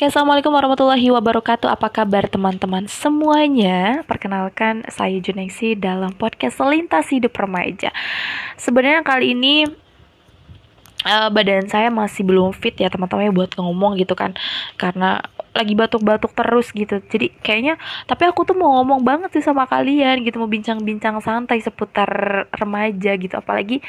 Oke, Assalamualaikum warahmatullahi wabarakatuh. Apa kabar teman-teman semuanya? Perkenalkan saya Junaisi dalam podcast Selintas Hidup Remaja. Sebenarnya kali ini uh, badan saya masih belum fit ya teman-teman ya buat ngomong gitu kan karena lagi batuk-batuk terus gitu jadi kayaknya tapi aku tuh mau ngomong banget sih sama kalian gitu mau bincang-bincang santai seputar remaja gitu apalagi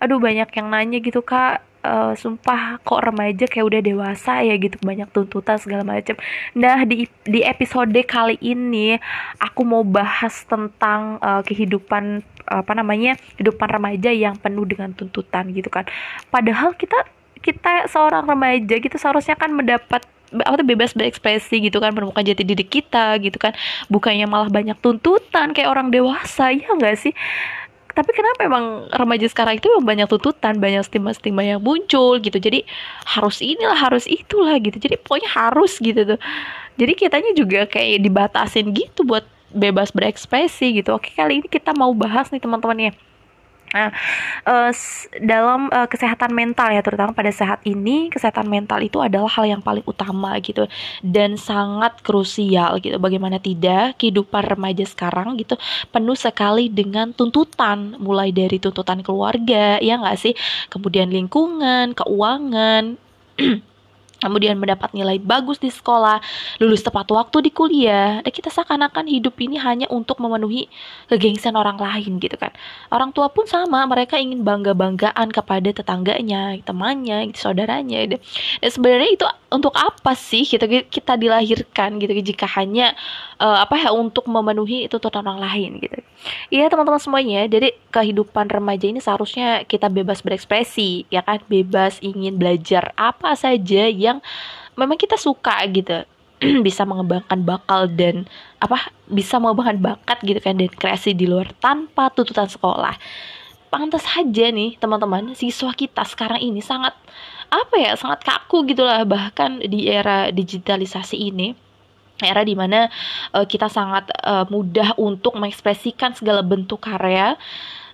aduh banyak yang nanya gitu kak uh, sumpah kok remaja kayak udah dewasa ya gitu banyak tuntutan segala macam. Nah di di episode kali ini aku mau bahas tentang uh, kehidupan apa namanya kehidupan remaja yang penuh dengan tuntutan gitu kan. Padahal kita kita seorang remaja gitu seharusnya kan mendapat apa tuh bebas berekspresi gitu kan menemukan jati diri kita gitu kan bukannya malah banyak tuntutan kayak orang dewasa ya enggak sih tapi kenapa emang remaja sekarang itu memang banyak tuntutan banyak stigma-stigma yang muncul gitu. Jadi harus inilah harus itulah gitu. Jadi pokoknya harus gitu tuh. Jadi kitanya juga kayak dibatasin gitu buat bebas berekspresi gitu. Oke kali ini kita mau bahas nih teman-teman ya Nah, uh, dalam uh, kesehatan mental ya, terutama pada saat ini, kesehatan mental itu adalah hal yang paling utama gitu dan sangat krusial gitu. Bagaimana tidak kehidupan remaja sekarang gitu penuh sekali dengan tuntutan, mulai dari tuntutan keluarga, ya nggak sih, kemudian lingkungan, keuangan. kemudian mendapat nilai bagus di sekolah, lulus tepat waktu di kuliah, dan kita seakan-akan hidup ini hanya untuk memenuhi kegengsian orang lain gitu kan. Orang tua pun sama, mereka ingin bangga-banggaan kepada tetangganya, temannya, gitu, saudaranya. Dan, dan sebenarnya itu untuk apa sih kita kita dilahirkan gitu jika hanya uh, apa ya untuk memenuhi itu tuntutan orang lain gitu. Iya teman-teman semuanya, jadi kehidupan remaja ini seharusnya kita bebas berekspresi, ya kan, bebas ingin belajar apa saja yang memang kita suka gitu bisa mengembangkan bakal dan apa bisa mengembangkan bakat gitu kan dan kreasi di luar tanpa tuntutan sekolah. Pantas saja nih teman-teman siswa kita sekarang ini sangat apa ya sangat kaku gitulah bahkan di era digitalisasi ini era di mana uh, kita sangat uh, mudah untuk mengekspresikan segala bentuk karya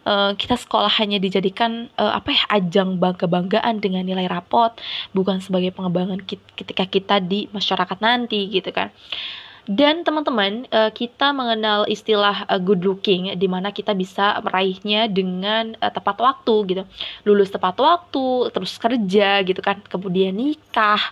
uh, kita sekolah hanya dijadikan uh, apa ya ajang bangga-banggaan dengan nilai rapot bukan sebagai pengembangan ketika kita di masyarakat nanti gitu kan dan teman-teman, uh, kita mengenal istilah good looking di mana kita bisa meraihnya dengan tepat waktu gitu. Lulus tepat waktu, terus kerja gitu kan, kemudian nikah,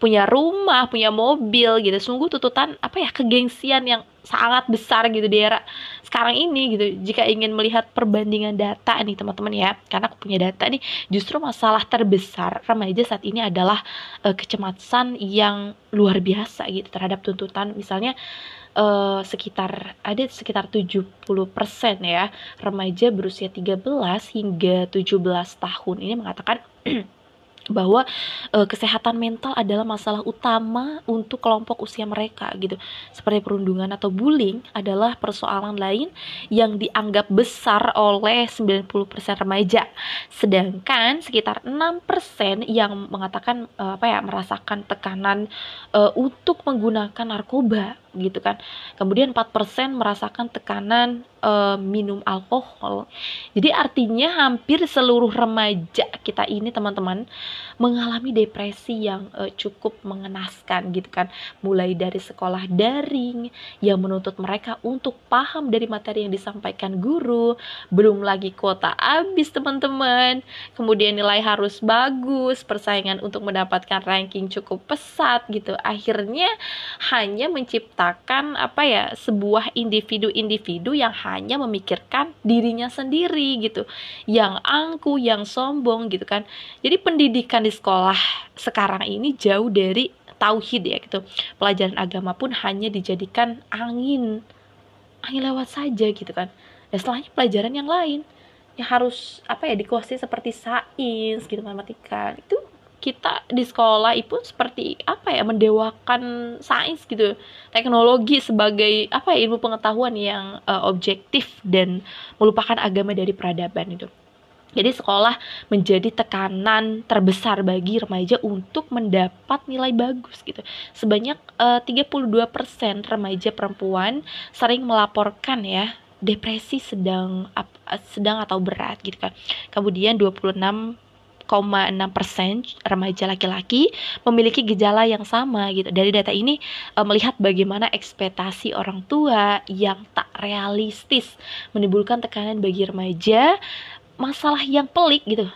punya rumah, punya mobil gitu. Sungguh tuntutan apa ya kegengsian yang sangat besar gitu di era sekarang ini gitu. Jika ingin melihat perbandingan data nih teman-teman ya karena aku punya data nih justru masalah terbesar remaja saat ini adalah uh, kecemasan yang luar biasa gitu terhadap tuntutan. Misalnya uh, sekitar ada sekitar 70% ya remaja berusia 13 hingga 17 tahun ini mengatakan bahwa e, kesehatan mental adalah masalah utama untuk kelompok usia mereka gitu. Seperti perundungan atau bullying adalah persoalan lain yang dianggap besar oleh 90% remaja. Sedangkan sekitar 6% yang mengatakan e, apa ya merasakan tekanan e, untuk menggunakan narkoba gitu kan. Kemudian 4% merasakan tekanan uh, minum alkohol. Jadi artinya hampir seluruh remaja kita ini teman-teman mengalami depresi yang uh, cukup mengenaskan gitu kan. Mulai dari sekolah daring yang menuntut mereka untuk paham dari materi yang disampaikan guru, belum lagi kuota habis teman-teman. Kemudian nilai harus bagus, persaingan untuk mendapatkan ranking cukup pesat gitu. Akhirnya hanya menciptakan apa ya sebuah individu-individu yang hanya memikirkan dirinya sendiri gitu. Yang angku yang sombong gitu kan. Jadi pendidikan di sekolah sekarang ini jauh dari tauhid ya gitu. Pelajaran agama pun hanya dijadikan angin angin lewat saja gitu kan. Dan setelahnya pelajaran yang lain. Yang harus apa ya dikuasai seperti sains gitu matematika. Itu kita di sekolah itu seperti apa ya mendewakan sains gitu teknologi sebagai apa ya ilmu pengetahuan yang uh, objektif dan melupakan agama dari peradaban itu jadi sekolah menjadi tekanan terbesar bagi remaja untuk mendapat nilai bagus gitu. Sebanyak eh, uh, 32% remaja perempuan sering melaporkan ya depresi sedang sedang atau berat gitu kan. Kemudian 26 persen remaja laki-laki memiliki gejala yang sama gitu. Dari data ini uh, melihat bagaimana ekspektasi orang tua yang tak realistis menimbulkan tekanan bagi remaja, masalah yang pelik gitu.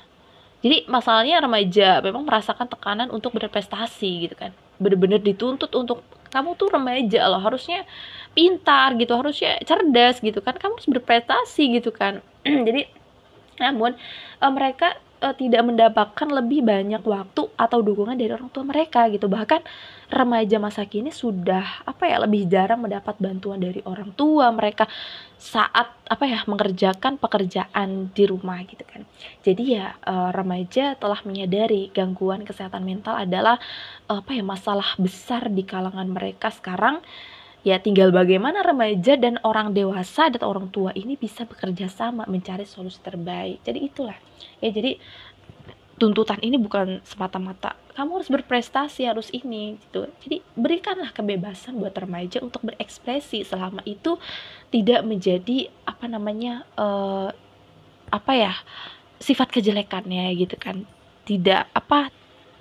Jadi masalahnya remaja memang merasakan tekanan untuk berprestasi gitu kan. Bener-bener dituntut untuk kamu tuh remaja loh harusnya pintar gitu harusnya cerdas gitu kan kamu harus berprestasi gitu kan jadi namun uh, mereka uh, tidak mendapatkan lebih banyak waktu atau dukungan dari orang tua mereka gitu. Bahkan remaja masa kini sudah apa ya lebih jarang mendapat bantuan dari orang tua mereka saat apa ya mengerjakan pekerjaan di rumah gitu kan. Jadi ya uh, remaja telah menyadari gangguan kesehatan mental adalah uh, apa ya masalah besar di kalangan mereka sekarang Ya tinggal bagaimana remaja dan orang dewasa dan orang tua ini bisa bekerja sama mencari solusi terbaik. Jadi itulah. Ya jadi tuntutan ini bukan semata-mata kamu harus berprestasi harus ini gitu. Jadi berikanlah kebebasan buat remaja untuk berekspresi selama itu tidak menjadi apa namanya uh, apa ya sifat kejelekannya gitu kan. Tidak apa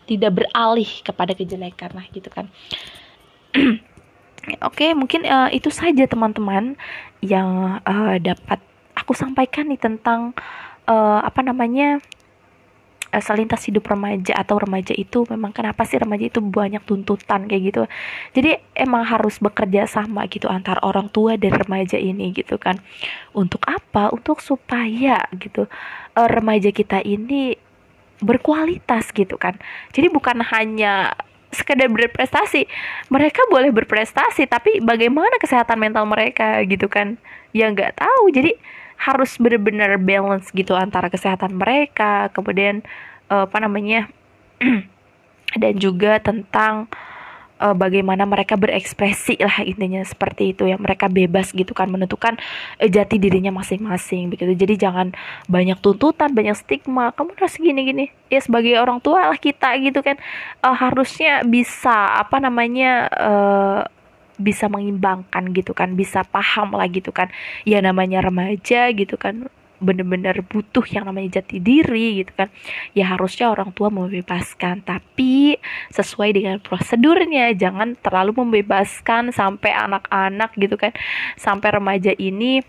tidak beralih kepada kejelekan lah gitu kan. Oke, mungkin uh, itu saja teman-teman yang uh, dapat aku sampaikan nih tentang uh, apa namanya selintas hidup remaja atau remaja itu memang kenapa sih remaja itu banyak tuntutan kayak gitu. Jadi emang harus bekerja sama gitu antar orang tua dan remaja ini gitu kan. Untuk apa? Untuk supaya gitu remaja kita ini berkualitas gitu kan. Jadi bukan hanya sekedar berprestasi mereka boleh berprestasi tapi bagaimana kesehatan mental mereka gitu kan? Ya nggak tahu. Jadi harus benar-benar balance gitu antara kesehatan mereka kemudian uh, apa namanya dan juga tentang uh, bagaimana mereka berekspresi lah intinya seperti itu ya. Mereka bebas gitu kan menentukan uh, jati dirinya masing-masing begitu. Jadi jangan banyak tuntutan banyak stigma. Kamu harus gini gini ya sebagai orang tua lah kita gitu kan. Uh, harusnya bisa apa namanya uh, bisa mengimbangkan gitu kan. Bisa paham lah gitu kan. Ya namanya remaja gitu kan bener-bener butuh yang namanya jati diri gitu kan. Ya harusnya orang tua membebaskan tapi sesuai dengan prosedurnya. Jangan terlalu membebaskan sampai anak-anak gitu kan. Sampai remaja ini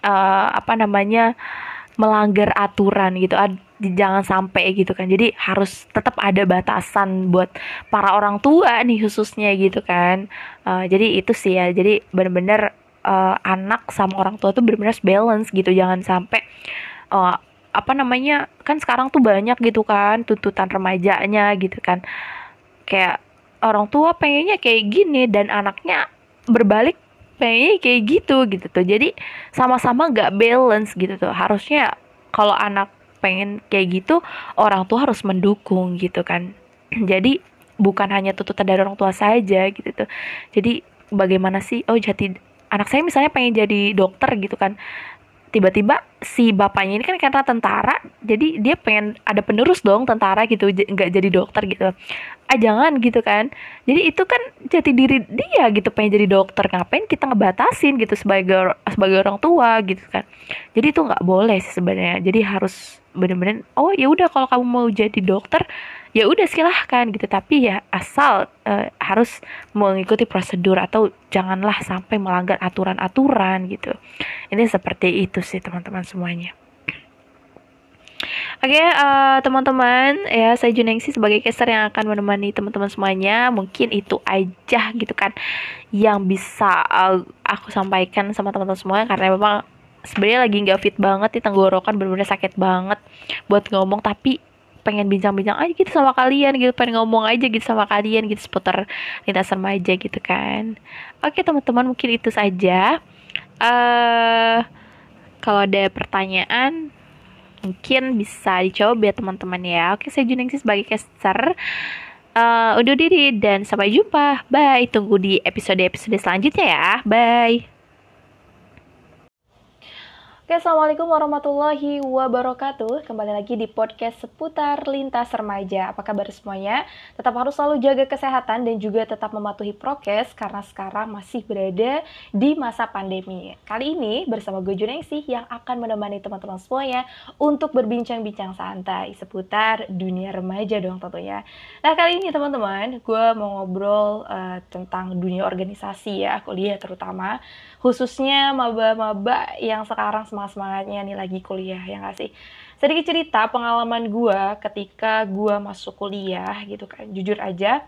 uh, apa namanya melanggar aturan gitu. Jangan sampai gitu kan. Jadi harus tetap ada batasan buat para orang tua nih khususnya gitu kan. Uh, jadi itu sih ya. Jadi bener-bener uh, anak sama orang tua tuh benar-benar balance gitu. Jangan sampai uh, apa namanya kan sekarang tuh banyak gitu kan tuntutan remajanya gitu kan. Kayak orang tua pengennya kayak gini dan anaknya berbalik pengennya kayak gitu gitu tuh. Jadi sama-sama gak balance gitu tuh. Harusnya kalau anak pengen kayak gitu orang tua harus mendukung gitu kan. Jadi bukan hanya tuntutan dari orang tua saja gitu tuh. Jadi bagaimana sih? Oh jati anak saya misalnya pengen jadi dokter gitu kan. Tiba-tiba si bapaknya ini kan karena tentara jadi dia pengen ada penerus dong tentara gitu nggak jadi dokter gitu. Ah jangan gitu kan. Jadi itu kan jati diri dia gitu pengen jadi dokter. Ngapain kita ngebatasin gitu sebagai sebagai orang tua gitu kan. Jadi itu nggak boleh sih sebenarnya. Jadi harus bener-bener oh ya udah kalau kamu mau jadi dokter ya udah silahkan gitu. Tapi ya asal uh, harus mengikuti prosedur atau janganlah sampai melanggar aturan-aturan gitu. Ini seperti itu sih teman-teman semuanya. Oke, okay, uh, eh, teman-teman, ya saya Junengsi sebagai caster yang akan menemani teman-teman semuanya. Mungkin itu aja gitu kan yang bisa uh, aku sampaikan sama teman-teman semuanya karena memang sebenarnya lagi nggak fit banget di tenggorokan benar-benar sakit banget buat ngomong. Tapi pengen bincang-bincang aja gitu sama kalian gitu. Pengen ngomong aja gitu sama kalian gitu seputar lintasan remaja gitu kan. Oke teman-teman mungkin itu saja. Uh, kalau ada pertanyaan mungkin bisa dicoba ya teman-teman ya. Oke saya Juningsi sebagai caster. Uh, undur diri dan sampai jumpa. Bye. Tunggu di episode-episode selanjutnya ya. Bye Oke, Assalamualaikum warahmatullahi wabarakatuh. Kembali lagi di podcast seputar lintas remaja. Apa kabar semuanya? Tetap harus selalu jaga kesehatan dan juga tetap mematuhi prokes Karena sekarang masih berada di masa pandemi. Kali ini bersama gue Junengsi yang akan menemani teman-teman semuanya Untuk berbincang-bincang santai seputar dunia remaja dong tentunya. Nah kali ini teman-teman, gue mau ngobrol uh, tentang dunia organisasi ya Kuliah terutama. Khususnya maba-maba yang sekarang semangat-semangatnya nih lagi kuliah ya nggak sih? Sedikit cerita pengalaman gue ketika gue masuk kuliah gitu kan. Jujur aja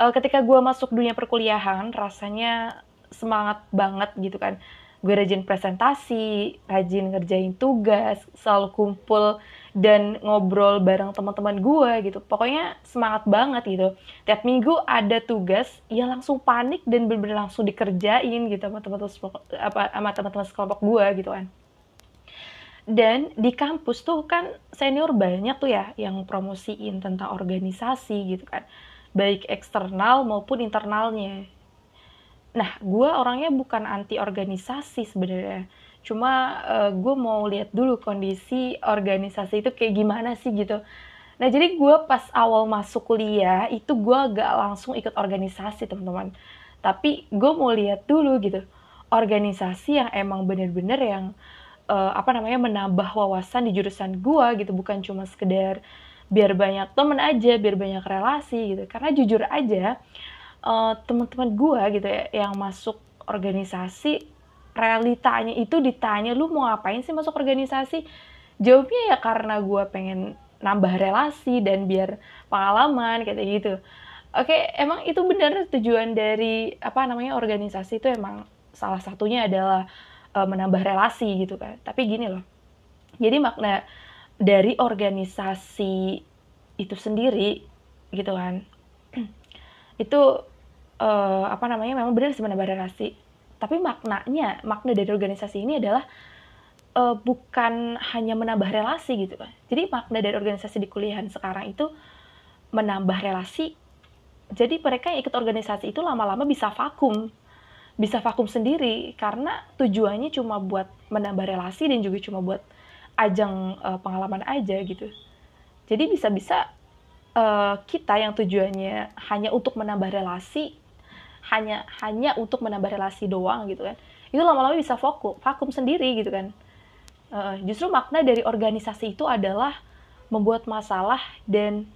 uh, ketika gue masuk dunia perkuliahan rasanya semangat banget gitu kan. Gue rajin presentasi rajin ngerjain tugas selalu kumpul dan ngobrol bareng teman-teman gue gitu. Pokoknya semangat banget gitu. Tiap minggu ada tugas ya langsung panik dan bener-bener langsung dikerjain gitu sama teman-teman apa sama teman-teman sekelompok gue gitu kan dan di kampus tuh kan senior banyak tuh ya yang promosiin tentang organisasi gitu kan. Baik eksternal maupun internalnya. Nah gue orangnya bukan anti organisasi sebenarnya. Cuma uh, gue mau lihat dulu kondisi organisasi itu kayak gimana sih gitu. Nah jadi gue pas awal masuk kuliah itu gue gak langsung ikut organisasi teman-teman. Tapi gue mau lihat dulu gitu organisasi yang emang bener-bener yang uh, apa namanya menambah wawasan di jurusan gua gitu. Bukan cuma sekedar biar banyak temen aja biar banyak relasi gitu. Karena jujur aja uh, teman-teman gua gitu ya yang masuk organisasi realitanya itu ditanya lu mau ngapain sih masuk organisasi? Jawabnya ya karena gua pengen nambah relasi dan biar pengalaman kayak gitu. Oke emang itu benar tujuan dari apa namanya organisasi itu emang salah satunya adalah uh, menambah relasi gitu kan. Tapi gini loh. Jadi makna dari organisasi itu sendiri gitu kan itu uh, apa namanya memang benar sih menambah relasi. Tapi maknanya makna dari organisasi ini adalah uh, bukan hanya menambah relasi gitu kan. Jadi makna dari organisasi di kuliahan sekarang itu menambah relasi. Jadi mereka yang ikut organisasi itu lama-lama bisa vakum bisa vakum sendiri karena tujuannya cuma buat menambah relasi dan juga cuma buat ajang uh, pengalaman aja gitu. Jadi bisa-bisa uh, kita yang tujuannya hanya untuk menambah relasi, hanya hanya untuk menambah relasi doang gitu kan. Itu lama-lama bisa vakum, vakum sendiri gitu kan. Uh, justru makna dari organisasi itu adalah membuat masalah dan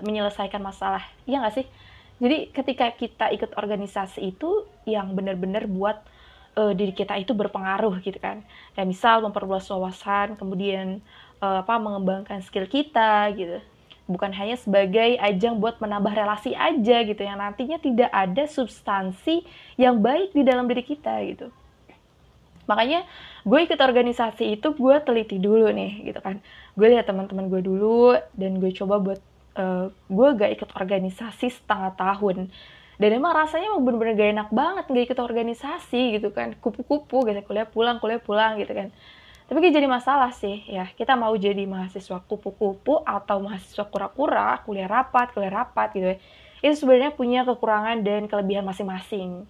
menyelesaikan masalah. Iya nggak sih? Jadi ketika kita ikut organisasi itu yang benar-benar buat uh, diri kita itu berpengaruh gitu kan. Ya misal memperluas wawasan, kemudian uh, apa mengembangkan skill kita gitu. Bukan hanya sebagai ajang buat menambah relasi aja gitu yang nantinya tidak ada substansi yang baik di dalam diri kita gitu. Makanya gue ikut organisasi itu gue teliti dulu nih gitu kan. Gue lihat teman-teman gue dulu dan gue coba buat uh, gue gak ikut organisasi setengah tahun. Dan emang rasanya mau bener-bener gak enak banget gak ikut organisasi gitu kan. Kupu-kupu gitu kuliah pulang kuliah pulang gitu kan. Tapi kayak jadi masalah sih. Ya kita mau jadi mahasiswa kupu-kupu atau mahasiswa kura-kura kuliah rapat kuliah rapat gitu ya. Itu sebenarnya punya kekurangan dan kelebihan masing-masing.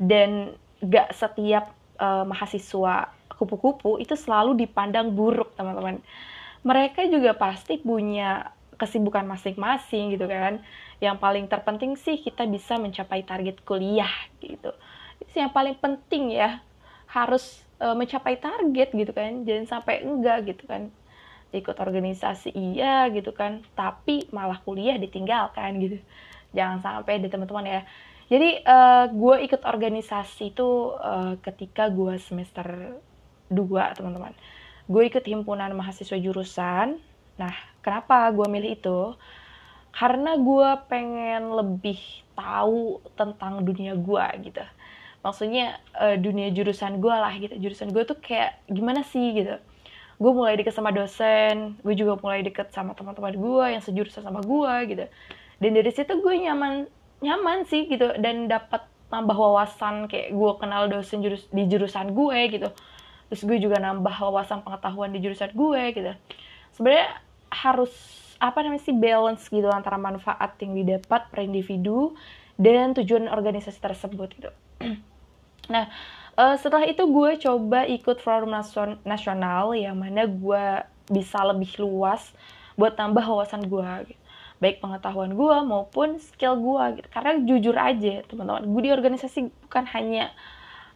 Dan gak setiap uh, mahasiswa kupu-kupu itu selalu dipandang buruk teman-teman. Mereka juga pasti punya kesibukan masing-masing gitu kan. Yang paling terpenting sih kita bisa mencapai target kuliah gitu. Itu yang paling penting ya. Harus e, mencapai target gitu kan. Jangan sampai enggak gitu kan. Ikut organisasi iya gitu kan, tapi malah kuliah ditinggalkan gitu. Jangan sampai deh teman-teman ya. Jadi uh, gue ikut organisasi itu uh, ketika gue semester 2 teman-teman. Gue ikut himpunan mahasiswa jurusan Nah, kenapa gue milih itu? Karena gue pengen lebih tahu tentang dunia gue gitu. Maksudnya uh, dunia jurusan gue lah gitu. Jurusan gue tuh kayak gimana sih gitu. Gue mulai deket sama dosen, gue juga mulai deket sama teman-teman gue yang sejurusan sama gue gitu. Dan dari situ gue nyaman nyaman sih gitu dan dapat nambah wawasan kayak gue kenal dosen jurus di jurusan gue gitu. Terus gue juga nambah wawasan pengetahuan di jurusan gue gitu. Sebenarnya harus apa namanya sih balance gitu antara manfaat yang didapat per individu dan tujuan organisasi tersebut gitu. nah, uh, setelah itu gue coba ikut forum nasional yang mana gue bisa lebih luas buat tambah wawasan gue gitu. baik pengetahuan gue maupun skill gue gitu. karena jujur aja teman-teman gue di organisasi bukan hanya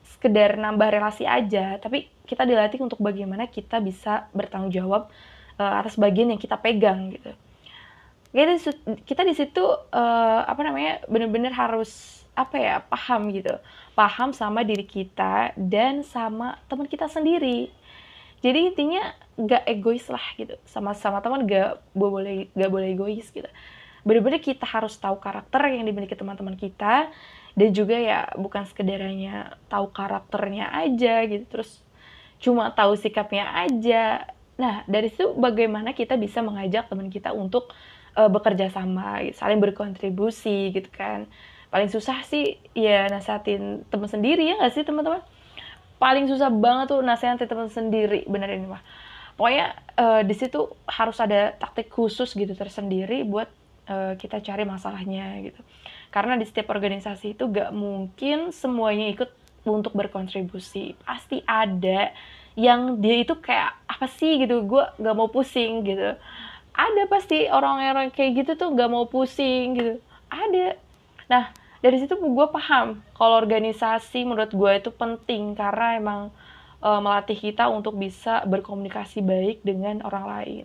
sekedar nambah relasi aja tapi kita dilatih untuk bagaimana kita bisa bertanggung jawab uh, atas bagian yang kita pegang gitu. Kita kita di situ uh, apa namanya bener-bener harus apa ya paham gitu. Paham sama diri kita dan sama teman kita sendiri. Jadi intinya gak egois lah gitu. Sama sama teman gak boleh gak boleh egois gitu. Bener-bener kita harus tahu karakter yang dimiliki teman-teman kita dan juga ya bukan sekedarnya tahu karakternya aja gitu. Terus cuma tahu sikapnya aja nah dari situ bagaimana kita bisa mengajak teman kita untuk uh, bekerja sama gitu, saling berkontribusi gitu kan. Paling susah sih ya nasehatin teman sendiri ya nggak sih teman-teman? Paling susah banget tuh nasehatin teman sendiri bener ini mah. Pokoknya uh, di situ harus ada taktik khusus gitu tersendiri buat uh, kita cari masalahnya gitu. Karena di setiap organisasi itu gak mungkin semuanya ikut untuk berkontribusi. Pasti ada yang dia itu kayak apa sih? gitu. Gue gak mau pusing gitu. Ada pasti orang-orang kayak gitu tuh gak mau pusing gitu. Ada. Nah dari situ gue paham kalau organisasi menurut gue itu penting karena emang e, melatih kita untuk bisa berkomunikasi baik dengan orang lain.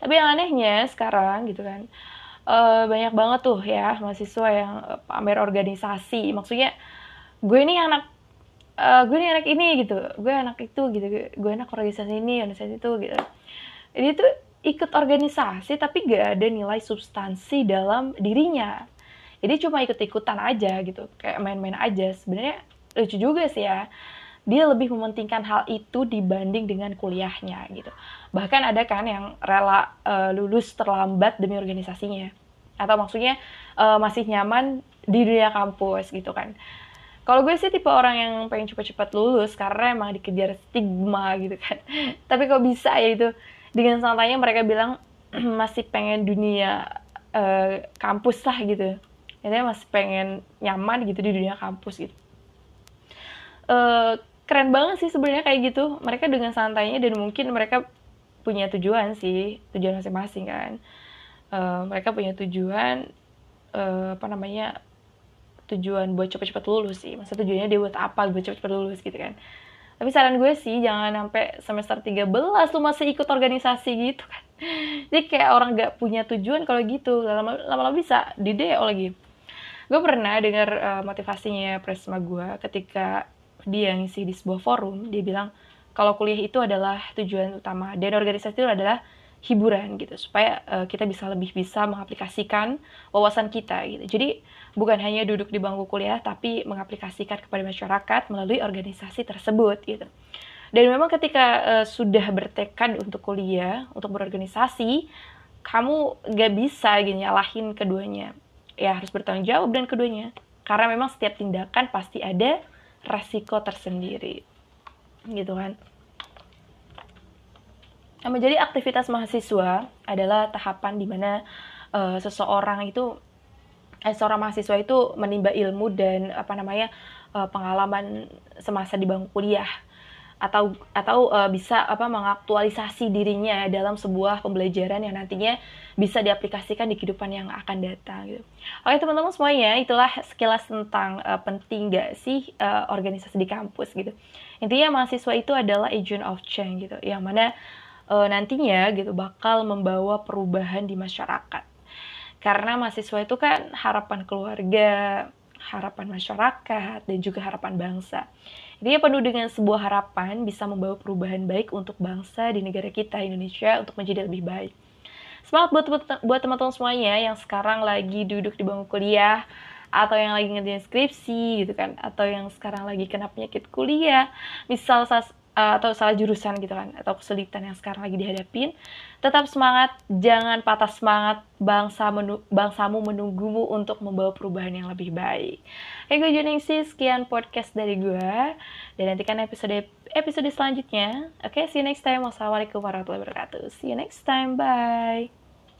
Tapi yang anehnya sekarang gitu kan e, banyak banget tuh ya mahasiswa yang e, pamer organisasi. Maksudnya gue ini anak e, gue ini anak ini gitu, gue anak itu gitu, gue anak organisasi ini, organisasi itu gitu. Jadi itu ikut organisasi tapi gak ada nilai substansi dalam dirinya. Jadi cuma ikut-ikutan aja gitu. Kayak main-main aja. Sebenarnya lucu juga sih ya. Dia lebih mementingkan hal itu dibanding dengan kuliahnya gitu. Bahkan ada kan yang rela uh, lulus terlambat demi organisasinya. Atau maksudnya uh, masih nyaman di dunia kampus gitu kan kalau gue sih tipe orang yang pengen cepat-cepat lulus karena emang dikejar stigma gitu kan. Tapi kok bisa ya itu? Dengan santainya mereka bilang masih pengen dunia uh, kampus lah gitu. Intinya masih pengen nyaman gitu di dunia kampus gitu. Uh, keren banget sih sebenarnya kayak gitu. Mereka dengan santainya dan mungkin mereka punya tujuan sih tujuan masing-masing kan. Uh, mereka punya tujuan uh, apa namanya tujuan buat cepet-cepet lulus sih. Masa tujuannya dia buat apa? Buat cepet-cepet lulus gitu kan. Tapi saran gue sih jangan sampai semester 13 lu masih ikut organisasi gitu kan. Jadi kayak orang gak punya tujuan kalau gitu. Lama-lama bisa di DO lagi. Gue pernah dengar uh, motivasinya Presma gue ketika dia ngisi di sebuah forum dia bilang kalau kuliah itu adalah tujuan utama dan organisasi itu adalah hiburan gitu supaya uh, kita bisa lebih bisa mengaplikasikan wawasan kita gitu. Jadi bukan hanya duduk di bangku kuliah tapi mengaplikasikan kepada masyarakat melalui organisasi tersebut gitu. Dan memang ketika uh, sudah bertekad untuk kuliah untuk berorganisasi kamu gak bisa gitu nyalahin keduanya. Ya harus bertanggung jawab dan keduanya. Karena memang setiap tindakan pasti ada resiko tersendiri. Gitu kan nah, menjadi aktivitas mahasiswa adalah tahapan di mana uh, seseorang itu eh, seorang mahasiswa itu menimba ilmu dan apa namanya uh, pengalaman semasa di bangku kuliah atau atau uh, bisa apa mengaktualisasi dirinya dalam sebuah pembelajaran yang nantinya bisa diaplikasikan di kehidupan yang akan datang gitu. Oke teman-teman semuanya itulah sekilas tentang uh, penting gak sih uh, organisasi di kampus gitu. Intinya mahasiswa itu adalah agent of change gitu yang mana uh, nantinya gitu bakal membawa perubahan di masyarakat. Karena mahasiswa itu kan harapan keluarga, harapan masyarakat dan juga harapan bangsa. Dia penuh dengan sebuah harapan bisa membawa perubahan baik untuk bangsa di negara kita Indonesia untuk menjadi lebih baik. Semangat buat buat teman-teman semuanya yang sekarang lagi duduk di bangku kuliah atau yang lagi ngerjain skripsi gitu kan atau yang sekarang lagi kena penyakit kuliah misal atau salah jurusan gitu kan atau kesulitan yang sekarang lagi dihadapin tetap semangat jangan patah semangat bangsa menu, bangsamu menunggumu untuk membawa perubahan yang lebih baik. Oke gue Juningsi sekian podcast dari gue dan nantikan episode episode selanjutnya. Oke okay, see you next time. Wassalamualaikum warahmatullahi wabarakatuh. See you next time. Bye